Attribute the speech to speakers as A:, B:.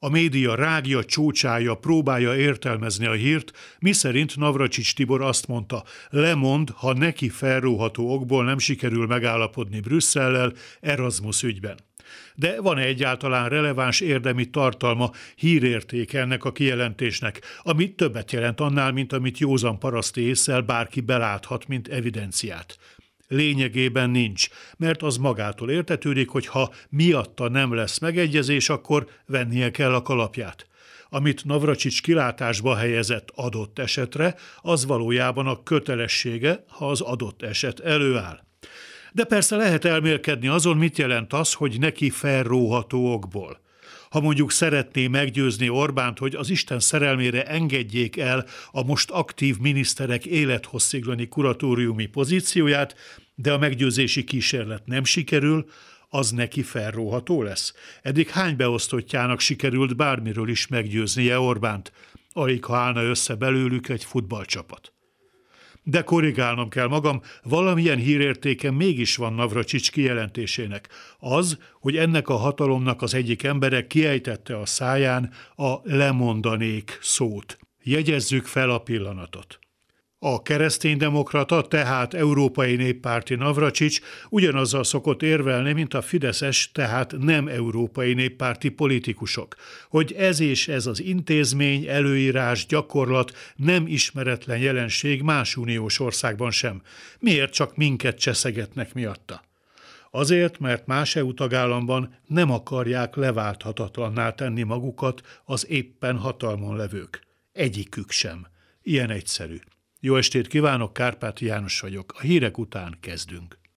A: A média rágja, csócsája próbálja értelmezni a hírt, miszerint Navracsics Tibor azt mondta, lemond, ha neki felróható okból nem sikerül megállapodni Brüsszellel Erasmus ügyben. De van-e egyáltalán releváns érdemi tartalma, hírérték ennek a kijelentésnek, ami többet jelent annál, mint amit józan paraszti észsel bárki beláthat, mint evidenciát? Lényegében nincs, mert az magától értetődik, hogy ha miatta nem lesz megegyezés, akkor vennie kell a kalapját. Amit Navracsics kilátásba helyezett adott esetre, az valójában a kötelessége, ha az adott eset előáll. De persze lehet elmélkedni azon, mit jelent az, hogy neki felróható okból. Ha mondjuk szeretné meggyőzni Orbánt, hogy az Isten szerelmére engedjék el a most aktív miniszterek élethossziglani kuratóriumi pozícióját, de a meggyőzési kísérlet nem sikerül, az neki felróható lesz. Eddig hány beosztottjának sikerült bármiről is meggyőznie Orbánt, alig ha állna össze belőlük egy futballcsapat. De korrigálnom kell magam, valamilyen hírértéke mégis van Navracsics kijelentésének. Az, hogy ennek a hatalomnak az egyik embere kiejtette a száján a lemondanék szót. Jegyezzük fel a pillanatot. A kereszténydemokrata, tehát európai néppárti Navracsics ugyanazzal szokott érvelni, mint a Fideszes, tehát nem európai néppárti politikusok, hogy ez és ez az intézmény, előírás, gyakorlat nem ismeretlen jelenség más uniós országban sem. Miért csak minket cseszegetnek miatta? Azért, mert más EU tagállamban nem akarják leválthatatlanná tenni magukat az éppen hatalmon levők. Egyikük sem. Ilyen egyszerű. Jó estét kívánok, Kárpát János vagyok. A hírek után kezdünk.